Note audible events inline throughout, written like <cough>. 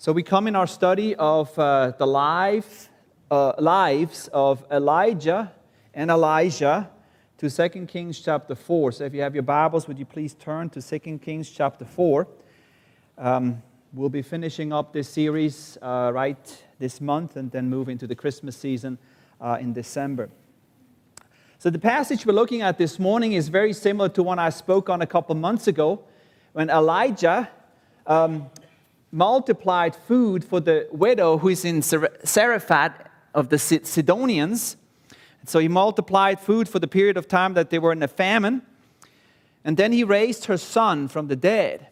So we come in our study of uh, the life, uh, lives of Elijah and Elisha to 2 Kings chapter 4. So if you have your Bibles, would you please turn to 2 Kings chapter 4? Um, we'll be finishing up this series uh, right this month and then move into the Christmas season uh, in December. So the passage we're looking at this morning is very similar to one I spoke on a couple months ago when Elijah um, multiplied food for the widow who is in Zarephath of the Sidonians. So he multiplied food for the period of time that they were in a famine. And then he raised her son from the dead.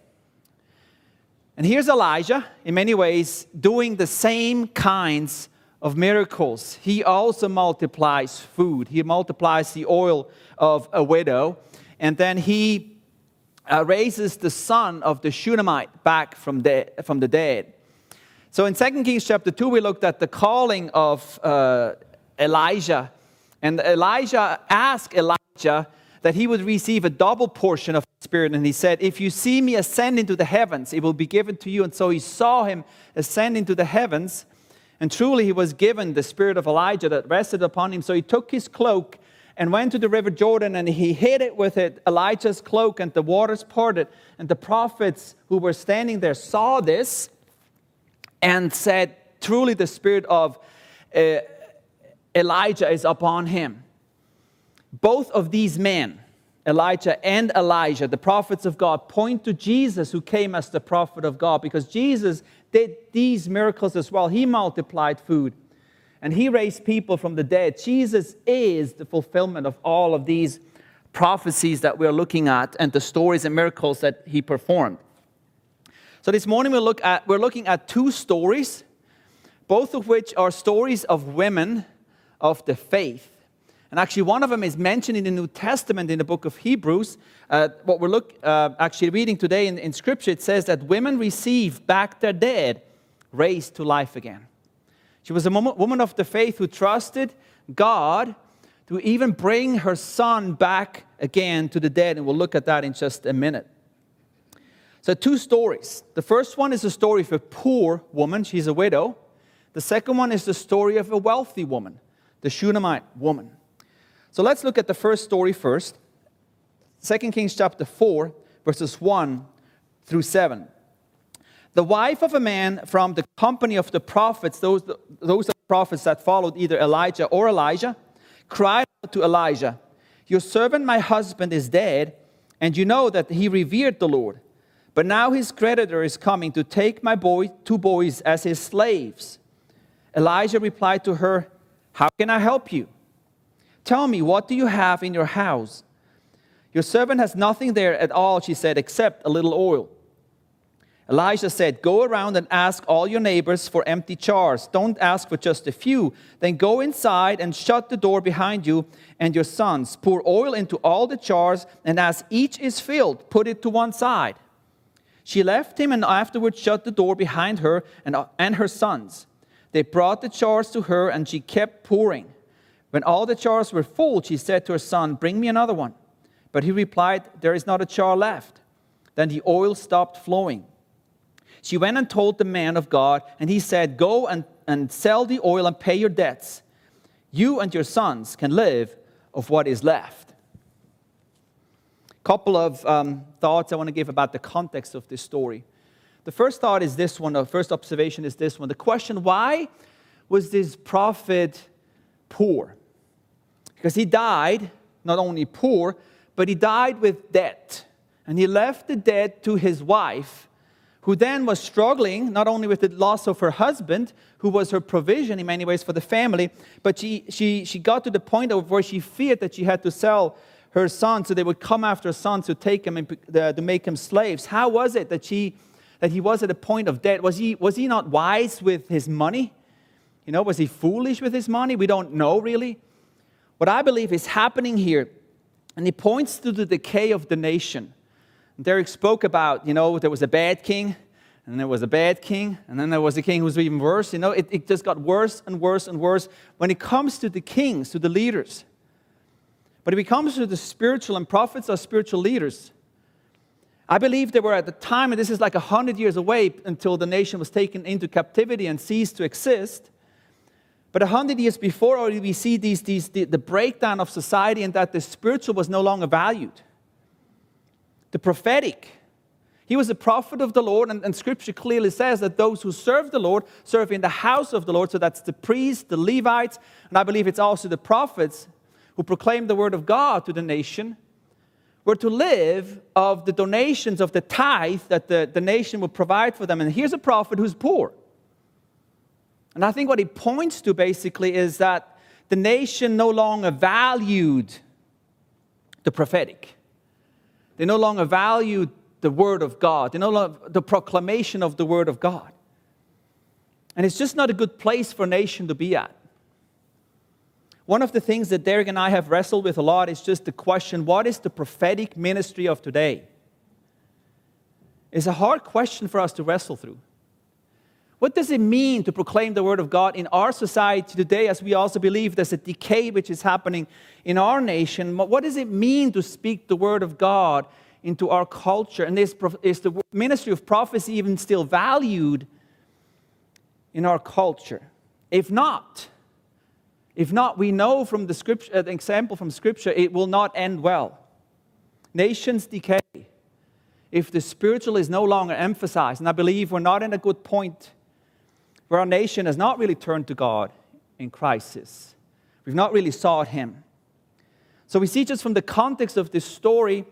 And here's Elisha, in many ways, doing the same kinds of miracles. He also multiplies food, he multiplies the oil of a widow. And then he uh, raises the son of the Shunammite back from, de- from the dead. So in 2 Kings chapter 2, we looked at the calling of uh, Elisha. And Elisha asked Elijah that he would receive a double portion of the Spirit. And he said, If you see me ascend into the heavens, it will be given to you. And so he saw him ascend into the heavens. And truly, he was given the spirit of Elijah that rested upon him. So he took his cloak and went to the river Jordan and he hid it with it, Elijah's cloak, and the waters parted. And the prophets who were standing there saw this and said, Truly, the spirit of uh, Elijah is upon him. Both of these men, Elijah and Elisha, the prophets of God, point to Jesus who came as the prophet of God because Jesus did these miracles as well. He multiplied food and he raised people from the dead. Jesus is the fulfillment of all of these prophecies that we're looking at and the stories and miracles that he performed. So this morning we look at, we're looking at two stories, both of which are stories of women of the faith. And actually, one of them is mentioned in the New Testament in the book of Hebrews. Uh, what we're look, uh, actually reading today in, in Scripture, it says that women receive back their dead, raised to life again. She was a woman of the faith who trusted God to even bring her son back again to the dead. And we'll look at that in just a minute. So, two stories. The first one is the story of a poor woman, she's a widow. The second one is the story of a wealthy woman, the Shunammite woman. So, let's look at the first story first. 2 Kings chapter 4, verses 1 through 7 the wife of a man from the company of the prophets, those, those prophets that followed either Elijah or Elisha, cried out to Elisha, Your servant, my husband, is dead, and you know that he revered the Lord. But now his creditor is coming to take my boy, two boys as his slaves. Elisha replied to her, How can I help you? Tell me, what do you have in your house? Your servant has nothing there at all, she said, except a little oil. Elisha said, Go around and ask all your neighbors for empty jars. Don't ask for just a few. Then go inside and shut the door behind you and your sons. Pour oil into all the jars, and as each is filled, put it to one side. She left him and afterwards shut the door behind her and, and her sons. They brought the jars to her, and she kept pouring. When all the jars were full, she said to her son, Bring me another one. But he replied, There is not a jar left. Then the oil stopped flowing. She went and told the man of God, and he said, Go and, and sell the oil and pay your debts. You and your sons can live of what is left. Couple of um, thoughts I want to give about the context of this story. The first thought is this one, the first observation is this one. The question why was this prophet poor? Because he died not only poor, but he died with debt. And he left the debt to his wife who then was struggling not only with the loss of her husband, who was her provision in many ways for the family, but she, she, she got to the point of where she feared that she had to sell her son so they would come after her son to take him and uh, to make him slaves. How was it that, she, that he was at a point of debt? Was he, was he not wise with his money? You know, was he foolish with his money? We don't know really. What I believe is happening here, and he points to the decay of the nation. Derek spoke about, you know, there was a bad king, and there was a bad king, and then there was a king who was even worse. You know, it, it just got worse and worse and worse when it comes to the kings, to the leaders. But if it comes to the spiritual, and prophets are spiritual leaders, I believe they were at the time, and this is like 100 years away until the nation was taken into captivity and ceased to exist. But 100 years before, already we see these, these, the, the breakdown of society and that the spiritual was no longer valued. The prophetic. He was a prophet of the Lord, and, and, scripture clearly says that those who serve the Lord serve in the house of the Lord. So that's the priests, the Levites, and I believe it's also the prophets who proclaim the word of God to the nation were to live of the donations of the tithe that the, the nation would provide for them. And here's a prophet who's poor. And I think what he points to basically is that the nation no longer valued the prophetic. They no longer value the word of God. They no longer the proclamation of the word of God. And it's just not a good place for a nation to be at. One of the things that Derek and I have wrestled with a lot is just the question what is the prophetic ministry of today? It's a hard question for us to wrestle through. What does it mean to proclaim the word of God in our society today, as we also believe there's a decay which is happening in our nation? What does it mean to speak the word of God into our culture? And is, is the ministry of prophecy even still valued in our culture? If not, if not, we know from the scripture, an uh, example from scripture, it will not end well. Nations decay if the spiritual is no longer emphasized. And I believe we're not in a good point where our nation has not really turned to God in crisis. We've not really sought Him. So we see just from the context of this story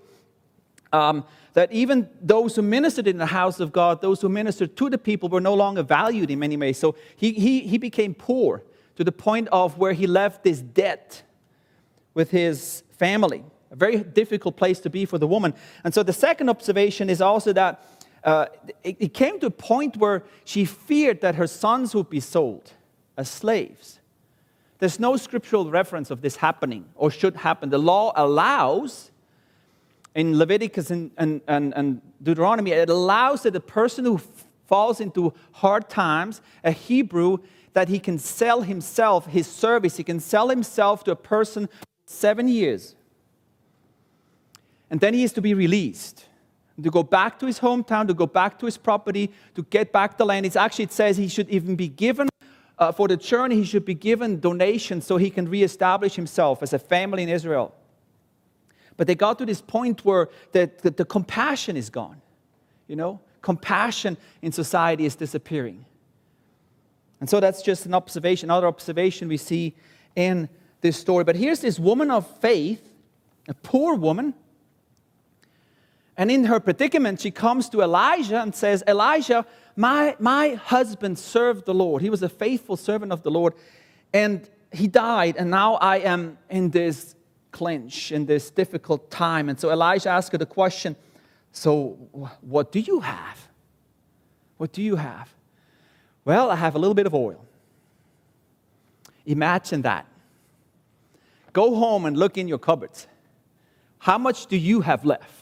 um, that even those who ministered in the house of God, those who ministered to the people, were no longer valued in many ways. So he, he, he became poor to the point of where he left this debt with his family. A very difficult place to be for the woman. And so the second observation is also that uh, it, it came to a point where she feared that her sons would be sold as slaves. There's no scriptural reference of this happening or should happen. The law allows, in Leviticus and, and, and, and Deuteronomy, it allows that a person who falls into hard times, a Hebrew, that he can sell himself, his service, he can sell himself to a person seven years. And then he is to be released, to go back to his hometown, to go back to his property, to get back the land. It's actually, it says he should even be given, uh, for the journey, he should be given donations so he can reestablish himself as a family in Israel. But they got to this point where the, the, the compassion is gone. You know, compassion in society is disappearing. And so that's just an observation, another observation we see in this story. But here's this woman of faith, a poor woman. And in her predicament, she comes to Elisha and says, Elisha, my, my husband served the Lord. He was a faithful servant of the Lord. And he died, and now I am in this clinch, in this difficult time. And so Elisha asked her the question So, what do you have? What do you have? Well, I have a little bit of oil. Imagine that. Go home and look in your cupboards. How much do you have left?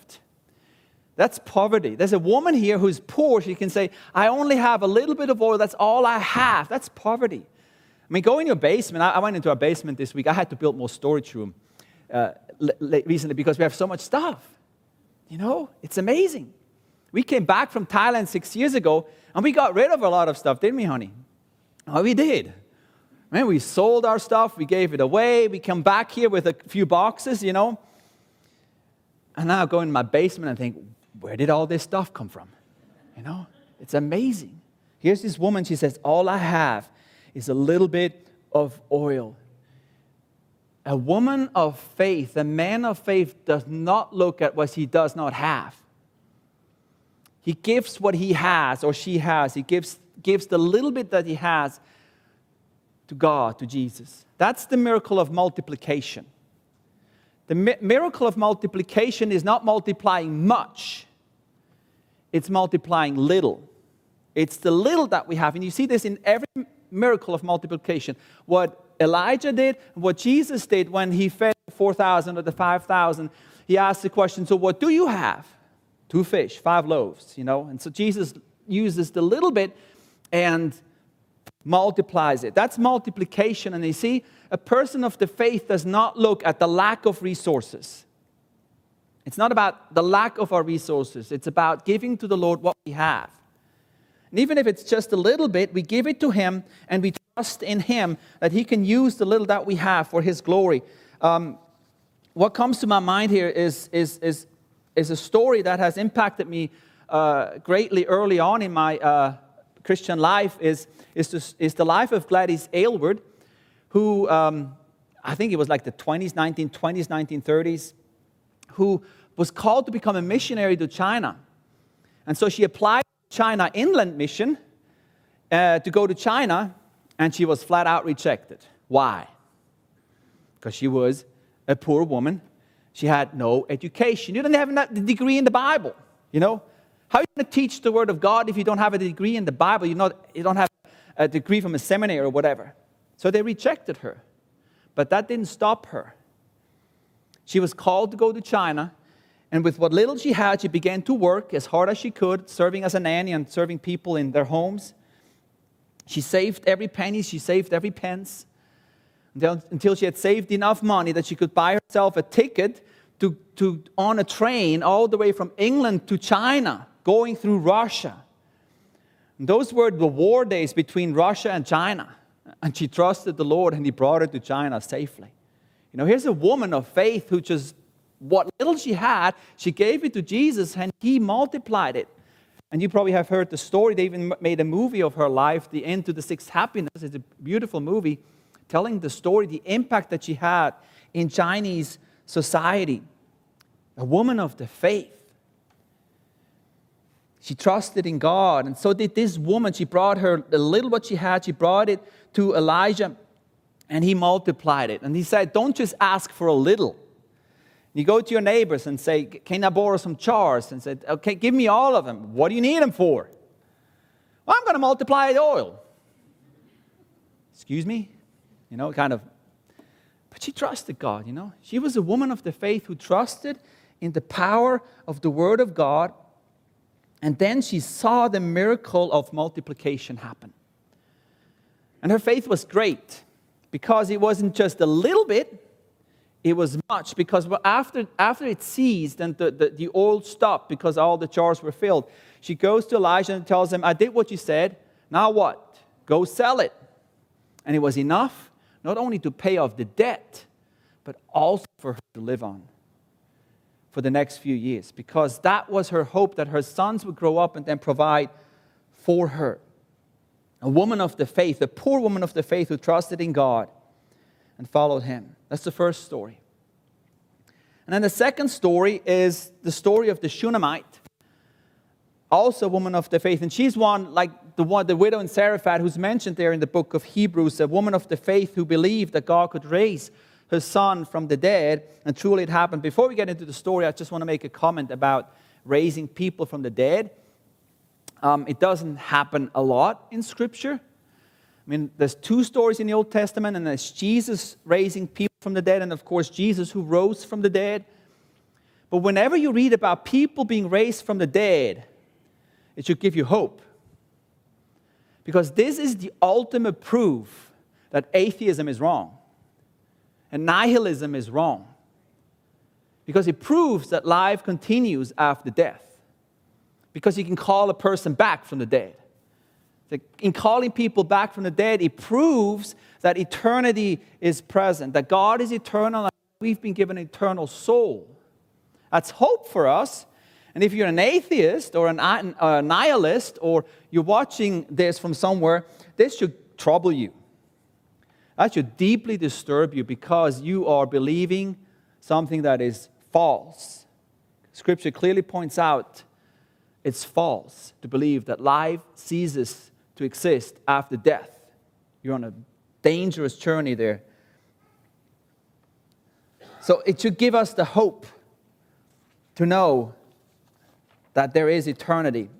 That's poverty. There's a woman here who's poor. She can say, I only have a little bit of oil. That's all I have. That's poverty. I mean, go in your basement. I went into our basement this week. I had to build more storage room uh, recently because we have so much stuff. You know, it's amazing. We came back from Thailand six years ago and we got rid of a lot of stuff, didn't we, honey? Oh, we did. Man, we sold our stuff, we gave it away, we come back here with a few boxes, you know. And now I go in my basement and think, where did all this stuff come from? You know, it's amazing. Here's this woman, she says, All I have is a little bit of oil. A woman of faith, a man of faith, does not look at what he does not have. He gives what he has or she has. He gives, gives the little bit that he has to God, to Jesus. That's the miracle of multiplication. The mi- miracle of multiplication is not multiplying much, it's multiplying little. It's the little that we have. And you see this in every miracle of multiplication. What Elisha did, what Jesus did when he fed 4,000 or the 5,000, he asked the question So, what do you have? two fish, five loaves, you know. And so Jesus uses the little bit and multiplies it. That's multiplication. And you see, a person of the faith does not look at the lack of resources. It's not about the lack of our resources, it's about giving to the Lord what we have. And even if it's just a little bit, we give it to Him and we trust in Him that He can use the little that we have for His glory. Um, what comes to my mind here is, is, is, is a story that has impacted me uh, greatly early on in my uh, Christian life is, is, is the life of Gladys Aylward, who um, I think it was like the 20s, 1920s, 1930s, who was called to become a missionary to China. And so she applied to China Inland Mission uh, to go to China, and she was flat out rejected. Why? Because she was a poor woman. She had no education. You didn't have a degree in the Bible, you know? How are you going to teach the Word of God if you don't have a degree in the Bible? You're not, you don't have a degree from a seminary or whatever. So they rejected her. But that didn't stop her. She was called to go to China, and with what little she had, she began to work as hard as she could, serving as a nanny and serving people in their homes. She saved every penny, she saved every pence until, she had saved enough money that she could buy herself a ticket to, to, on a train all the way from England to China going through Russia. And those were the war days between Russia and China. And she trusted the Lord and He brought her to China safely. You know, here's a woman of faith who just, what little she had, she gave it to Jesus and He multiplied it. And you probably have heard the story. They even made a movie of her life, The Inn of the Sixth Happiness. It's a beautiful movie telling the story, the impact that she had in Chinese society. A woman of the faith. She trusted in God. And so did this woman. She brought her the little what she had, she brought it to Elisha, and he multiplied it. And he said, Don't just ask for a little. You go to your neighbors and say, Can I borrow some jars? And say, Okay, give me all of them. What do you need them for? Well, I'm going to multiply the oil. Excuse me? You know, kind of. But she trusted God, you know. She was a woman of the faith who trusted in the power of the Word of God and then she saw the miracle of multiplication happen. And her faith was great because it wasn't just a little bit, it was much. Because after, after it ceased and the, the, the oil stopped because all the jars were filled, she goes to Elisha and tells him, I did what you said. Now what? Go sell it. And it was enough not only to pay off the debt, but also for her to live on for the next few years because that was her hope that her sons would grow up and then provide for her. A woman of the faith, a poor woman of the faith who trusted in God and followed him. That's the first story. And then the second story is the story of the Shunammite, also a woman of the faith. And she's one like the one, the widow in Zarephath, who's mentioned there in the book of Hebrews, a woman of the faith who believed that God could raise her son from the dead, and truly it happened. Before we get into the story, I just want to make a comment about raising people from the dead. Um, it doesn't happen a lot in Scripture. I mean, there's two stories in the Old Testament, and there's Jesus raising people from the dead, and of course, Jesus who rose from the dead. But whenever you read about people being raised from the dead, it should give you hope. Because this is the ultimate proof that atheism is wrong. And nihilism is wrong because it proves that life continues after death. Because you can call a person back from the dead. In calling people back from the dead, it proves that eternity is present, that God is eternal, and we've been given an eternal soul. That's hope for us. And if you're an atheist or an, a nihilist, or you're watching this from somewhere, this should trouble you. That should deeply disturb you because you are believing something that is false. Scripture clearly points out it's false to believe that life ceases to exist after death. You're on a dangerous journey there. So it should give us the hope to know that there is eternity.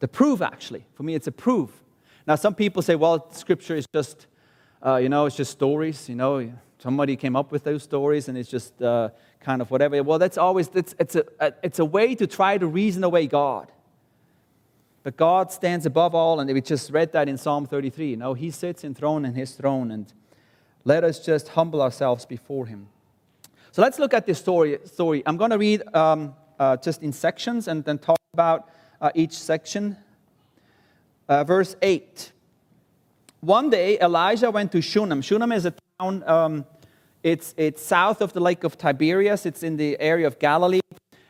The proof, actually, for me, it's a proof. Now, some people say, well, Scripture is just uh, you know, it's just stories, you know, somebody came up with those stories and it's just uh, kind of whatever. Well, that's always, it's, it's, a, it's a way to try to reason away God. But God stands above all, and we just read that in Psalm 33. You know, He sits enthroned in His throne, and let us just humble ourselves before Him. So let's look at this story. story. I'm going to read um, uh, just in sections and then talk about uh, each section. Uh, verse 8. One day, Elisha went to Shunem. Shunem is a town, um, it's, it's south of the lake of Tiberias, it's in the area of Galilee.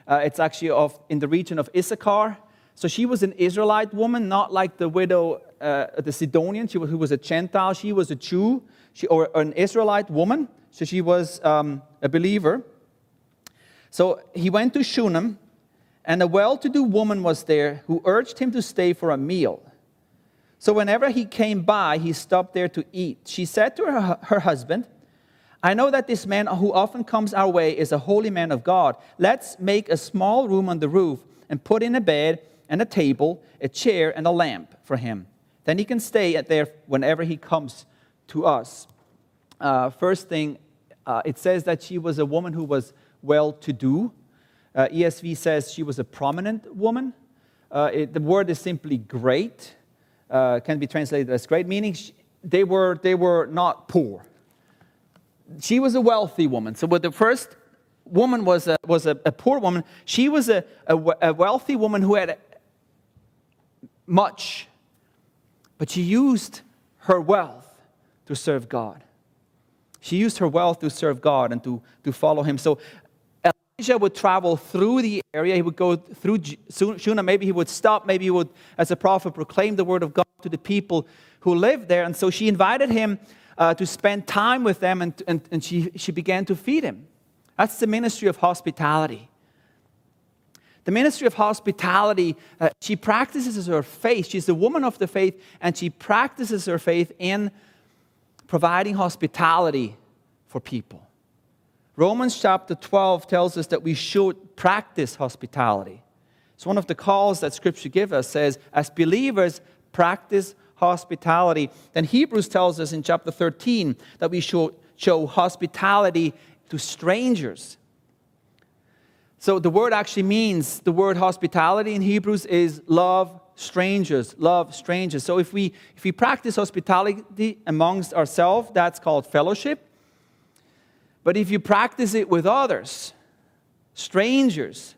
Uh, it's actually of, in the region of Issachar. So she was an Israelite woman, not like the widow, uh, the Sidonian, she was, who was a Gentile. She was a Jew, she, or an Israelite woman. So she was um, a believer. So he went to Shunem, and a well to do woman was there who urged him to stay for a meal. So whenever he came by, he stopped there to eat. She said to her, her husband, I know that this man who often comes our way is a holy man of God. Let's make a small room on the roof and put in a bed and a table, a chair, and a lamp for him. Then he can stay there whenever he comes to us. Uh, first thing, uh, it says that she was a woman who was well to do. Uh, ESV says she was a prominent woman. Uh, it, the word is simply great uh, can be translated as great, meaning she, they, were, they were not poor. She was a wealthy woman. So, with the first woman was a, was a, a poor woman, she was a, a, a wealthy woman who had much, but she used her wealth to serve God. She used her wealth to serve God and to, to follow Him. So Elisha would travel through the area. He would go through Shunem. Maybe he would stop. Maybe he would, as a prophet, proclaim the word of God to the people who lived there. And so she invited him uh, to spend time with them, and, and, and she, she began to feed him. That's the ministry of hospitality. The ministry of hospitality, uh, she practices her faith. She's a woman of the faith, and she practices her faith in providing hospitality for people. Romans chapter 12 tells us that we should practice hospitality. It's one of the calls that Scripture gives us, says, as believers, practice hospitality. Then Hebrews tells us in chapter 13 that we should show hospitality to strangers. So the word actually means the word hospitality in Hebrews is love strangers, love strangers. So if we if we practice hospitality amongst ourselves, that's called fellowship. But if you practice it with others, strangers,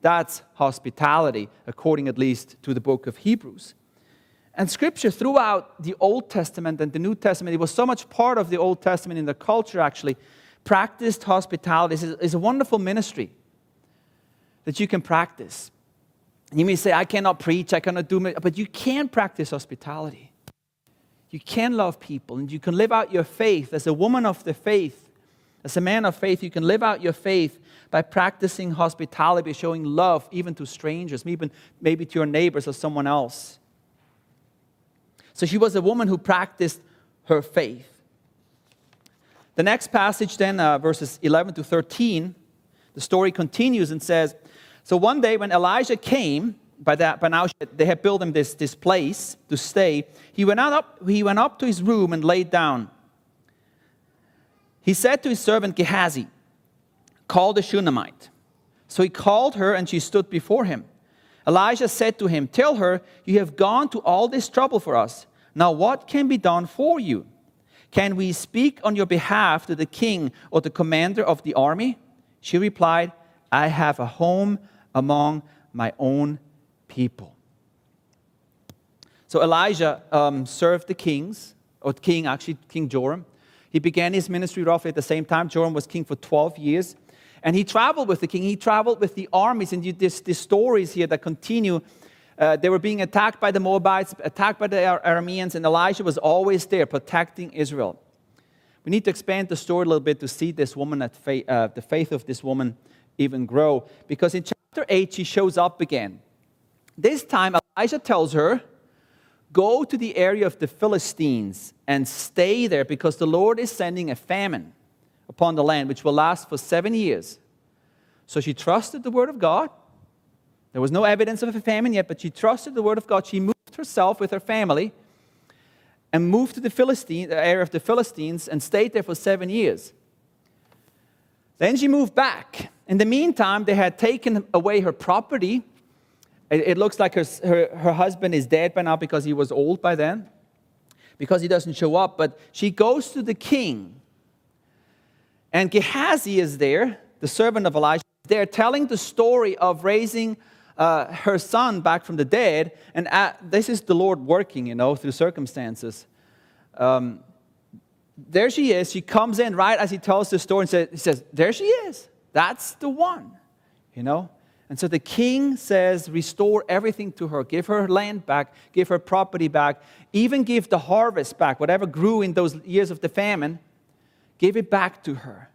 that's hospitality, according at least to the book of Hebrews. And scripture throughout the Old Testament and the New Testament, it was so much part of the Old Testament in the culture actually, practiced hospitality. is a wonderful ministry that you can practice. You may say, I cannot preach, I cannot do, but you can practice hospitality. You can love people and you can live out your faith as a woman of the faith as a man of faith, you can live out your faith by practicing hospitality, showing love even to strangers, even maybe to your neighbors or someone else. So she was a woman who practiced her faith. The next passage, then, uh, verses 11 to 13, the story continues and says So one day when Elisha came, by, that, by now they had built him this, this place to stay, he went, out up, he went up to his room and laid down. He said to his servant Gehazi, Call the Shunammite. So he called her, and she stood before him. Elisha said to him, Tell her, you have gone to all this trouble for us. Now, what can be done for you? Can we speak on your behalf to the king or the commander of the army? She replied, I have a home among my own people. So Elisha um, served the kings, or king, actually, King Joram. He began his ministry roughly at the same time. Joram was king for 12 years. And he traveled with the king. He traveled with the armies. And these, these stories here that continue, uh, they were being attacked by the Moabites, attacked by the Arameans, and Elisha was always there protecting Israel. We need to expand the story a little bit to see this woman, at faith, uh, the faith of this woman even grow. Because in chapter 8, she shows up again. This time, Elisha tells her, Go to the area of the Philistines and stay there because the Lord is sending a famine upon the land which will last for seven years. So she trusted the word of God. There was no evidence of a famine yet, but she trusted the word of God. She moved herself with her family and moved to the Philistine, the area of the Philistines and stayed there for seven years. Then she moved back. In the meantime, they had taken away her property it, looks like her, her, her husband is dead by now because he was old by then, because he doesn't show up. But she goes to the king And Gehazi is there, the servant of Elisha, there telling the story of raising uh, her son back from the dead. And at, this is the Lord working, you know, through circumstances. Um, there she is. She comes in right as he tells the story and says, he says, There she is. That's the one, you know. And so the king says, Restore everything to her. Give her land back, give her property back, even give the harvest back, whatever grew in those years of the famine, give it back to her.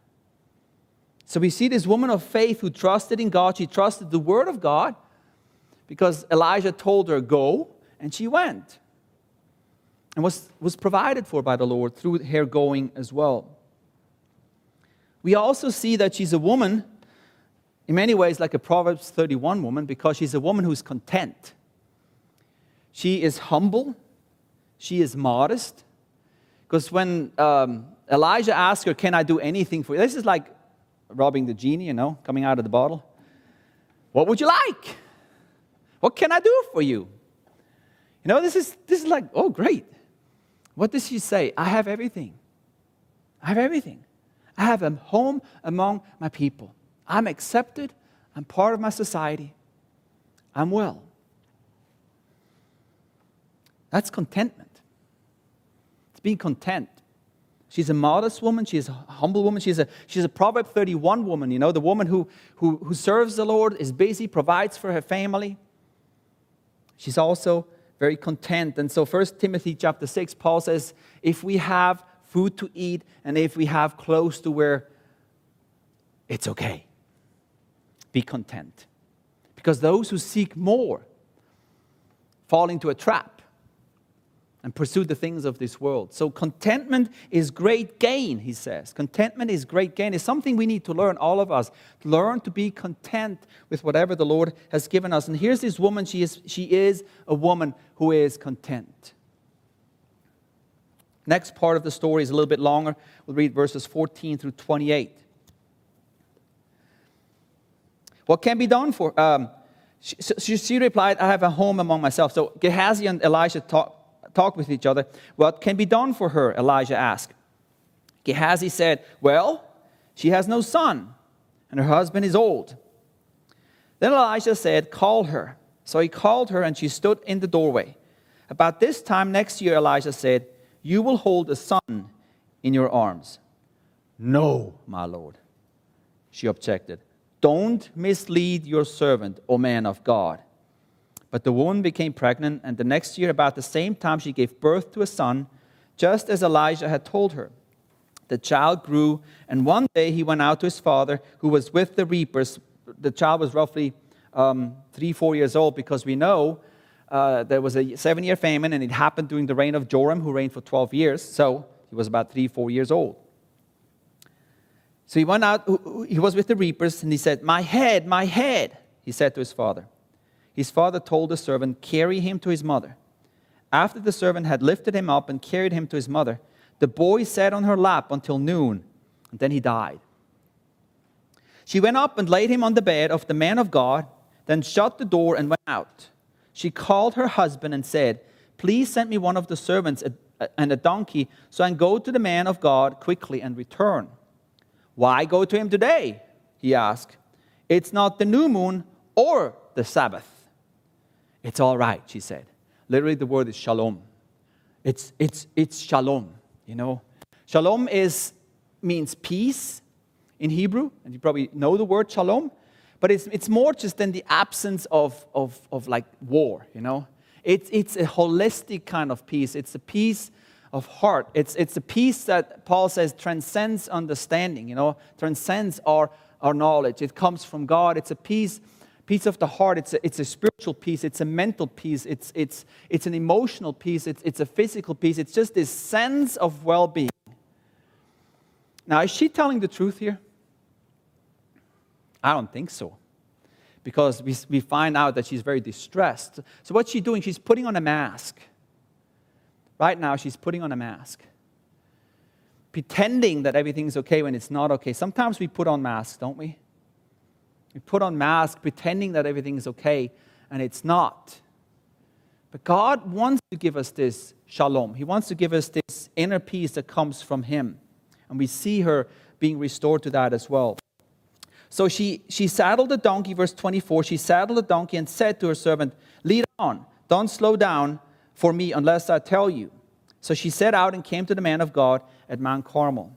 So we see this woman of faith who trusted in God. She trusted the word of God because Elisha told her, Go, and she went and was, was provided for by the Lord through her going as well. We also see that she's a woman, in many ways, like a Proverbs 31 woman, because she's a woman who's content. She is humble, she is modest. Because when um, Elisha asked her, Can I do anything for you? This is like robbing the genie, you know, coming out of the bottle. What would you like? What can I do for you? You know, this is, this is like, oh, great. What does she say? I have everything. I have everything. I have a home among my people. I'm accepted. I'm part of my society. I'm well. That's contentment. It's being content. She's a modest woman. She's a humble woman. She's a, she's a Proverb 31 woman, you know, the woman who, who, who serves the Lord, is busy, provides for her family. She's also very content. And so 1 Timothy chapter 6, Paul says, if we have food to eat and if we have clothes to wear, it's okay. Be content. Because those who seek more fall into a trap and pursue the things of this world. So, contentment is great gain, he says. Contentment is great gain. It's something we need to learn, all of us. Learn to be content with whatever the Lord has given us. And here's this woman, she is, she is a woman who is content. Next part of the story is a little bit longer. We'll read verses 14 through 28. What can be done for? Um, she, she, she replied, I have a home among myself. So Gehazi and Elisha talk, talk with each other. What can be done for her? Elisha asked. Gehazi said, Well, she has no son, and her husband is old. Then Elisha said, Call her. So he called her, and she stood in the doorway. About this time next year, Elisha said, You will hold a son in your arms. No, my lord, she objected. Don't mislead your servant, O man of God. But the woman became pregnant, and the next year, about the same time, she gave birth to a son, just as Elisha had told her. The child grew, and one day he went out to his father, who was with the reapers. The child was roughly um, three, four years old, because we know uh, there was a seven year famine, and it happened during the reign of Joram, who reigned for 12 years. So he was about three, four years old. So he went out, he was with the reapers, and he said, My head, my head, he said to his father. His father told the servant, Carry him to his mother. After the servant had lifted him up and carried him to his mother, the boy sat on her lap until noon, and then he died. She went up and laid him on the bed of the man of God, then shut the door and went out. She called her husband and said, Please send me one of the servants and a donkey, so I can go to the man of God quickly and return. Why go to him today? He asked. It's not the new moon or the Sabbath. It's all right, she said. Literally, the word is shalom. It's, it's, it's shalom, you know. Shalom is, means peace in Hebrew, and you probably know the word shalom, but it's, it's more just than the absence of, of, of like war, you know. It's, it's a holistic kind of peace. It's a peace of heart. It's, it's a peace that Paul says transcends understanding, you know, transcends our, our knowledge. It comes from God. It's a peace peace of the heart, it's a, it's a spiritual peace, it's a mental peace, it's, it's, it's an emotional peace, it's, it's a physical peace. It's just this sense of well being. Now, is she telling the truth here? I don't think so. Because we, we find out that she's very distressed. So, what's she doing? She's putting on a mask. Right now, she's putting on a mask. Pretending that everything's okay when it's not okay. Sometimes we put on masks, don't we? We put on masks pretending that everything is okay, and it's not. But God wants to give us this shalom. He wants to give us this inner peace that comes from Him. And we see her being restored to that as well. So she, she saddled the donkey, verse 24. She saddled the donkey and said to her servant, Lead on, don't slow down for me unless I tell you. So she set out and came to the man of God at Mount Carmel.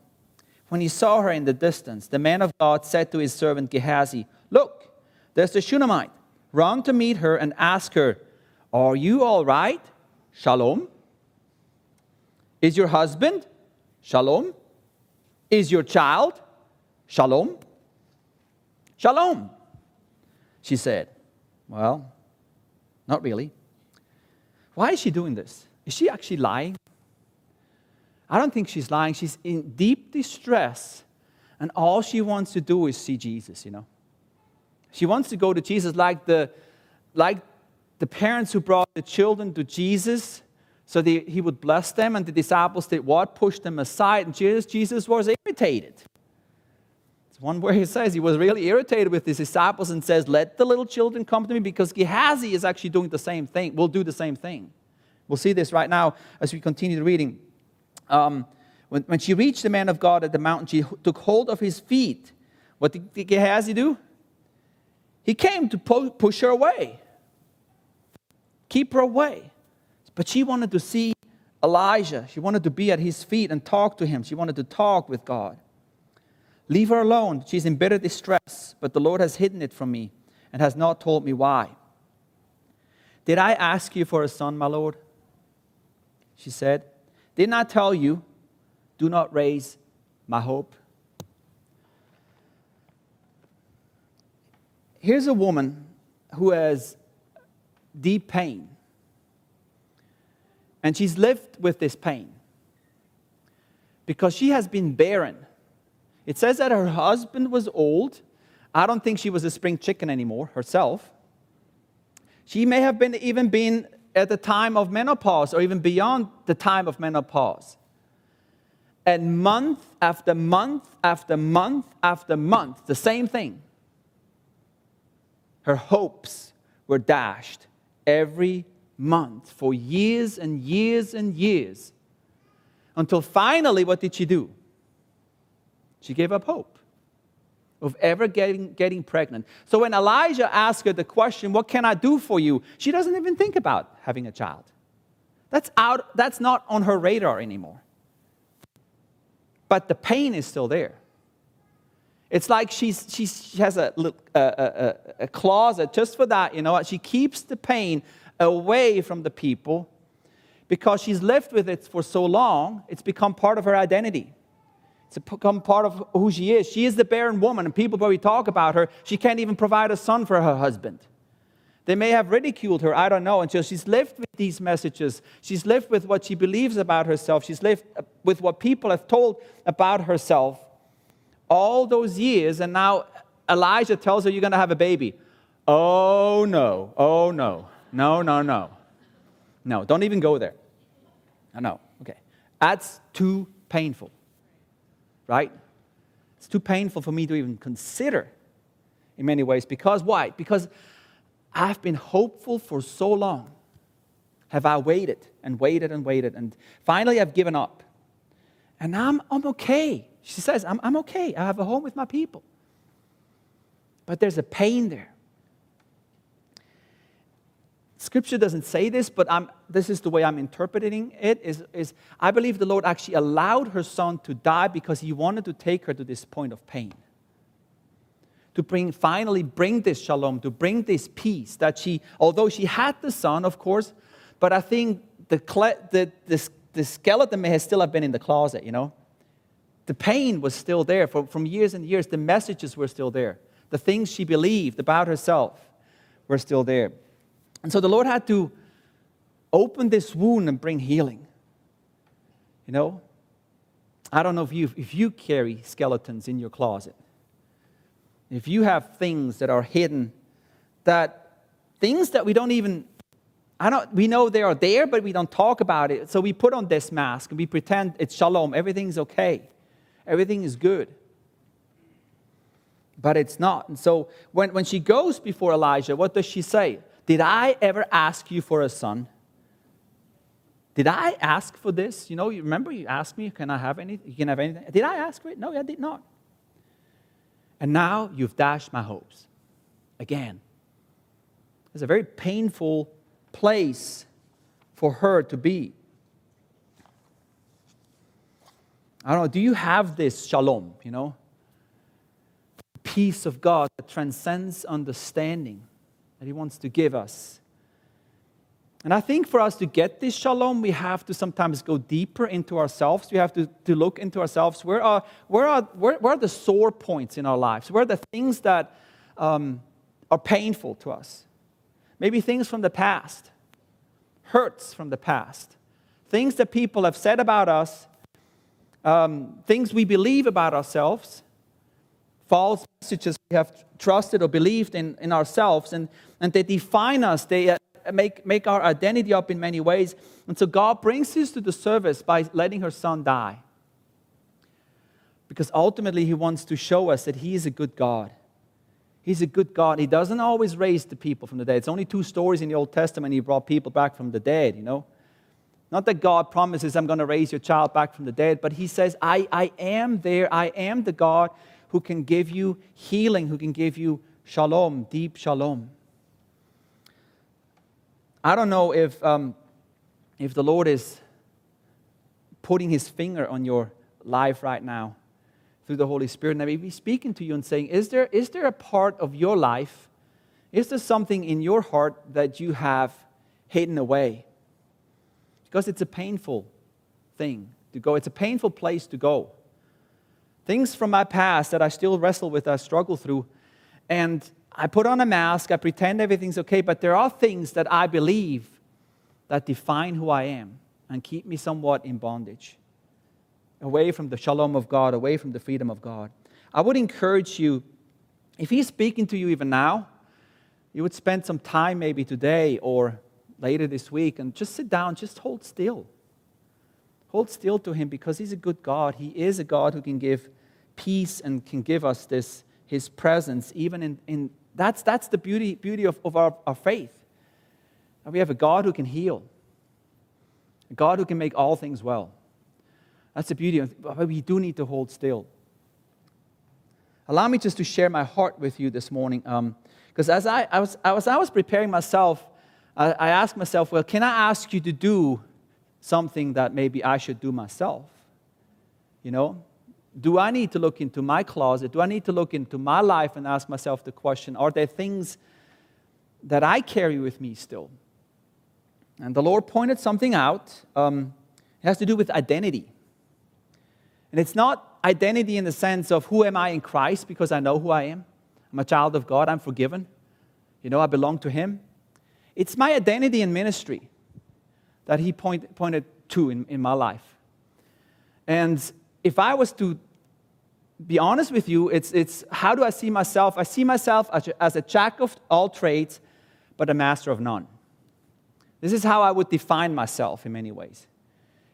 When he saw her in the distance, the man of God said to his servant Gehazi, Look, there's the Shunammite. Run to meet her and ask her, Are you all right? Shalom. Is your husband? Shalom. Is your child? Shalom. Shalom. She said, Well, not really. Why is she doing this? Is she actually lying? I don't think she's lying. She's in deep distress, and all she wants to do is see Jesus, you know. She wants to go to Jesus like the, like the parents who brought the children to Jesus so they, he would bless them, and the disciples did what? Pushed them aside, and Jesus, Jesus was irritated. It's one where he says he was really irritated with his disciples and says, Let the little children come to me because Gehazi is actually doing the same thing, We'll do the same thing. We'll see this right now as we continue the reading. Um, when, when she reached the man of God at the mountain, she took hold of his feet. What did Gehazi do? He came to push her away, keep her away. But she wanted to see Elisha. She wanted to be at his feet and talk to him. She wanted to talk with God. Leave her alone. She's in bitter distress, but the Lord has hidden it from me and has not told me why. Did I ask you for a son, my Lord? She said, Didn't I tell you, do not raise my hope? Here's a woman who has deep pain, and she's lived with this pain because she has been barren. It says that her husband was old. I don't think she was a spring chicken anymore herself. She may have been even been at the time of menopause or even beyond the time of menopause. And month after month after month after month, the same thing. Her hopes were dashed every month for years and years and years. Until finally, what did she do? She gave up hope of ever getting, getting pregnant. So when Elisha asked her the question, What can I do for you? she doesn't even think about having a child. That's, out, that's not on her radar anymore. But the pain is still there. It's like she's, she's, she has a, a, a, a closet just for that, you know. What? She keeps the pain away from the people because she's lived with it for so long, it's become part of her identity. It's become part of who she is. She is the barren woman, and people probably talk about her. She can't even provide a son for her husband. They may have ridiculed her, I don't know, until she's lived with these messages. She's lived with what she believes about herself. She's lived uh, with what people have told about herself all those years, and now Elisha tells her, You're going to have a baby. Oh, no. Oh, no. No, no, no. No, don't even go there. No. Okay. That's too painful right? It's too painful for me to even consider in many ways. Because why? Because I've been hopeful for so long. Have I waited and waited and waited, and finally I've given up. And I'm, I'm okay. She says, I'm, I'm okay. I have a home with my people. But there's a pain there. Scripture doesn't say this, but I'm, this is the way I'm interpreting it. Is, is I believe the Lord actually allowed her son to die because he wanted to take her to this point of pain. To bring, finally bring this shalom, to bring this peace that she, although she had the son, of course, but I think the, the, the, the skeleton may still have been in the closet, you know? The pain was still there for, from years and years. The messages were still there. The things she believed about herself were still there. And so the Lord had to open this wound and bring healing. You know, I don't know if you, if you carry skeletons in your closet, if you have things that are hidden, that things that we don't even, I don't, we know they are there, but we don't talk about it. So we put on this mask and we pretend it's shalom, everything's okay, everything is good. But it's not. And so when, when she goes before Elisha, what does she say? Did I ever ask you for a son? Did I ask for this? You know, you remember you asked me, can I have anything? You can have anything. Did I ask for it? No, I did not. And now you've dashed my hopes again. It's a very painful place for her to be. I don't know, do you have this shalom, you know? Peace of God that transcends understanding that He wants to give us. And I think for us to get this shalom, we have to sometimes go deeper into ourselves. We have to, to look into ourselves. Where are, where, are, where, where are the sore points in our lives? Where are the things that um, are painful to us? Maybe things from the past, hurts from the past, things that people have said about us, um, things we believe about ourselves, false messages we have trusted or believed in, in ourselves, and, and they define us. They, uh, make, make our identity up in many ways. And so God brings this to the service by letting her son die. Because ultimately, He wants to show us that He is a good God. He's a good God. He doesn't always raise the people from the dead. It's only two stories in the Old Testament He brought people back from the dead, you know. Not that God promises, I'm going to raise your child back from the dead, but He says, I, I am there. I am the God who can give you healing, who can give you shalom, deep shalom. I don't know if, um, if the Lord is putting his finger on your life right now through the Holy Spirit. And maybe speaking to you and saying, is there, is there a part of your life, is there something in your heart that you have hidden away? Because it's a painful thing to go, it's a painful place to go. Things from my past that I still wrestle with, I struggle through. And I put on a mask, I pretend everything's okay, but there are things that I believe that define who I am and keep me somewhat in bondage, away from the shalom of God, away from the freedom of God. I would encourage you, if He's speaking to you even now, you would spend some time maybe today or later this week and just sit down, just hold still. Hold still to Him because He's a good God. He is a God who can give peace and can give us this, His presence, even in, in that's, that's the beauty, beauty of, of our, our faith. We have a God who can heal, a God who can make all things well. That's the beauty. Of, but we do need to hold still. Allow me just to share my heart with you this morning. Because um, as I, I, was, I, was, I was preparing myself, I, I asked myself, well, can I ask you to do something that maybe I should do myself? You know? do I need to look into my closet? Do I need to look into my life and ask myself the question are there things that I carry with me still? And the Lord pointed something out. Um, it has to do with identity. And it's not identity in the sense of who am I in Christ because I know who I am. I'm a child of God, I'm forgiven. You know, I belong to Him. It's my identity in ministry that He point, pointed to in, in my life. And if I was to be honest with you, it's, it's how do I see myself? I see myself as as a jack of all trades, but a master of none. This is how I would define myself in many ways.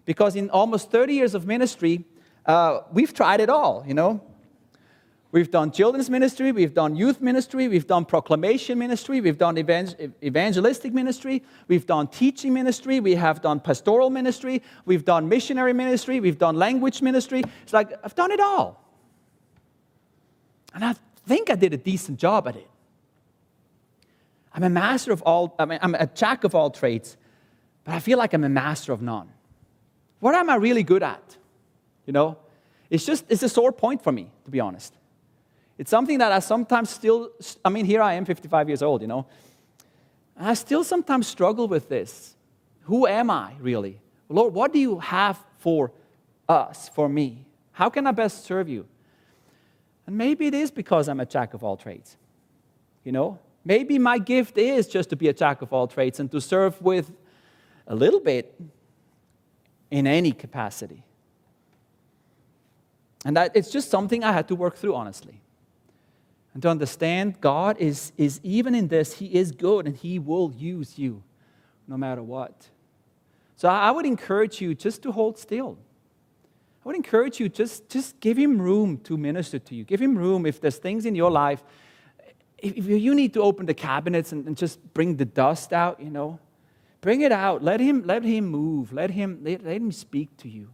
Because in almost 30 years of ministry, uh, we've tried it all, you know. We've done children's ministry, we've done youth ministry, we've done proclamation ministry, we've done evangelistic ministry, we've done teaching ministry, we have done pastoral ministry, we've done missionary ministry, we've done language ministry. It's like, I've done it all. And I think I did a decent job at it. I'm a master of all, I mean, I'm a jack of all trades, but I feel like I'm a master of none. What am I really good at? You know, it's just, it's a sore point for me, to be honest. It's something that I sometimes still, I mean, here I am, 55 years old, you know. I still sometimes struggle with this. Who am I really? Lord, what do you have for us, for me? How can I best serve you? And maybe it is because I'm a jack of all trades. You know, maybe my gift is just to be a jack of all trades and to serve with a little bit in any capacity. And that it's just something I had to work through, honestly and to understand God is, is even in this, He is good and He will use you no matter what. So I would encourage you just to hold still. I would encourage you just, just give Him room to minister to you. Give Him room if there's things in your life. If you need to open the cabinets and, and just bring the dust out, you know, bring it out. Let Him, let him move. Let him, let, let Him speak to you.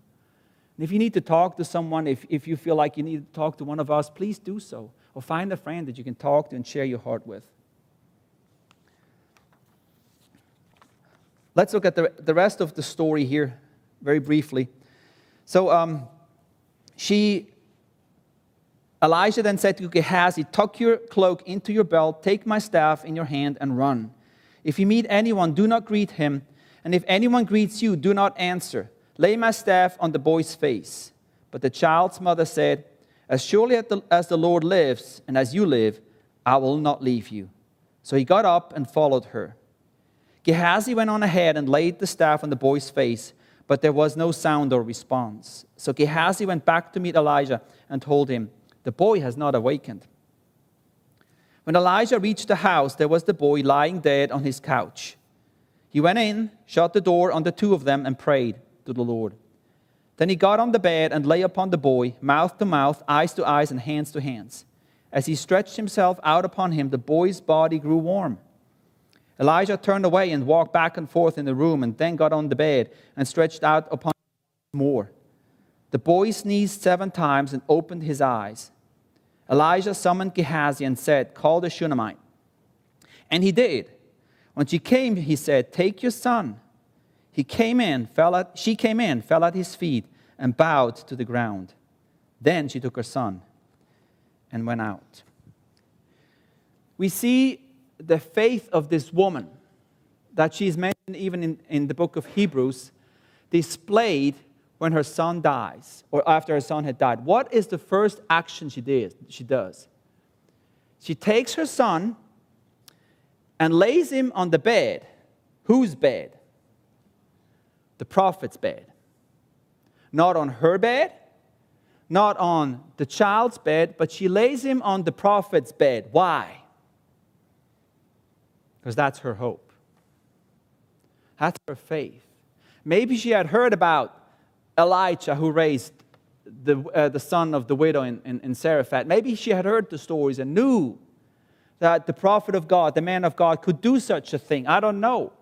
And if you need to talk to someone, if, if you feel like you need to talk to one of us, please do so or find a friend that you can talk to and share your heart with. Let's look at the, the rest of the story here very briefly. So, um, she, Elisha then said to Gehazi, Tuck your cloak into your belt, take my staff in your hand, and run. If you meet anyone, do not greet him, and if anyone greets you, do not answer. Lay my staff on the boy's face. But the child's mother said, As surely as the Lord lives, and as you live, I will not leave you. So he got up and followed her. Gehazi went on ahead and laid the staff on the boy's face, but there was no sound or response. So Gehazi went back to meet Elisha and told him, The boy has not awakened. When Elisha reached the house, there was the boy lying dead on his couch. He went in, shut the door on the two of them, and prayed to the Lord. Then he got on the bed and lay upon the boy, mouth to mouth, eyes to eyes, and hands to hands. As he stretched himself out upon him, the boy's body grew warm. Elisha turned away and walked back and forth in the room, and then got on the bed and stretched out upon more. The boy sneezed seven times and opened his eyes. Elisha summoned Gehazi and said, Call the Shunammite. And he did. When she came, he said, Take your son. He came in, fell at, she came in, fell at his feet, and bowed to the ground. Then she took her son and went out. We see the faith of this woman that she's mentioned even in, in the book of Hebrews displayed when her son dies or after her son had died. What is the first action she, did, she does? She takes her son and lays him on the bed. Whose bed? The prophet's bed. Not on her bed, not on the child's bed, but she lays him on the prophet's bed. Why? because that's her hope. That's her faith. Maybe she had heard about Elijah who raised the, uh, the son of the widow in, in, in Zarephath. Maybe she had heard the stories and knew that the prophet of God, the man of God, could do such a thing. I don't know.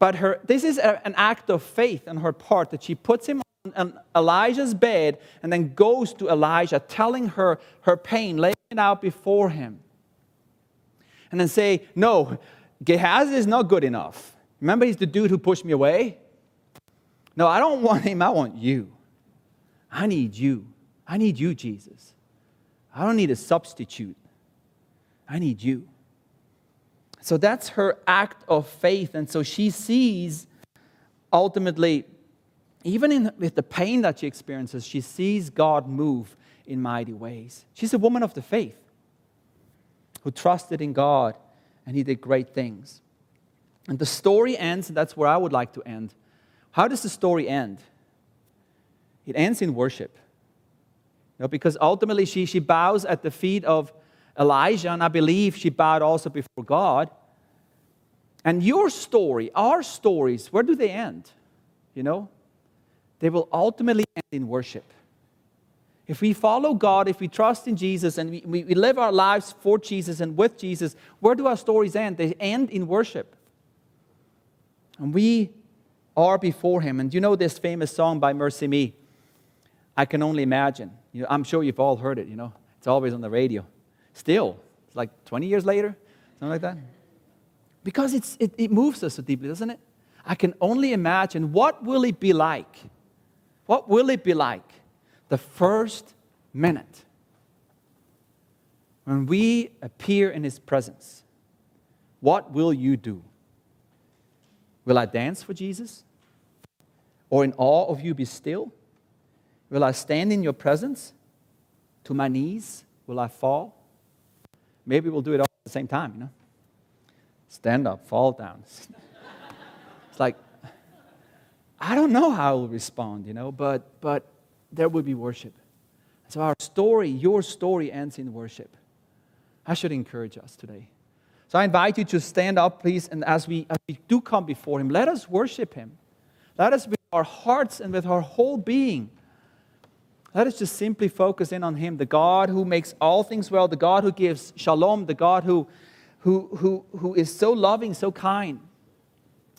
But her, this is a, an act of faith on her part that she puts him on Elisha's bed and then goes to Elisha, telling her her pain, laying it out before him and then say, No, Gehazi is not good enough. Remember, he's the dude who pushed me away? No, I don't want him. I want you. I need you. I need you, Jesus. I don't need a substitute. I need you. So that's her act of faith. And so she sees ultimately, even in, with the pain that she experiences, she sees God move in mighty ways. She's a woman of the faith who trusted in God and he did great things. And the story ends, and that's where I would like to end. How does the story end? It ends in worship. You know, because ultimately she, she bows at the feet of Elisha, and I believe she bowed also before God. And your story, our stories, where do they end? You know? They will ultimately end in worship. If we follow God, if we trust in Jesus, and we, we, live our lives for Jesus and with Jesus, where do our stories end? They end in worship. And we are before Him. And you know this famous song by MercyMe? I can only imagine. You know, I'm sure you've all heard it, you know. It's always on the radio. Still, like 20 years later, something like that. Because it's, it, it moves us so deeply, doesn't it? I can only imagine what will it be like? What will it be like the first minute when we appear in His presence, what will you do? Will I dance for Jesus? Or in awe of you be still? Will I stand in your presence? To my knees? Will I fall? Maybe we'll do it all at the same time, you know? Stand up, fall down. <laughs> it's like, I don't know how I will respond, you know, but, but there will be worship. So our story, your story, ends in worship. I should encourage us today. So I invite you to stand up, please, and as we, as we do come before Him, let us worship Him. Let us, with our hearts and with our whole being, let us just simply focus in on Him, the God who makes all things well, the God who gives shalom, the God who, who, who, who is so loving, so kind.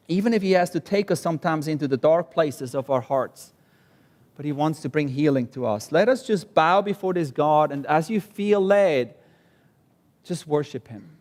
Even if He has to take us sometimes into the dark places of our hearts, but He wants to bring healing to us. Let us just bow before this God, and as you feel led, just worship Him.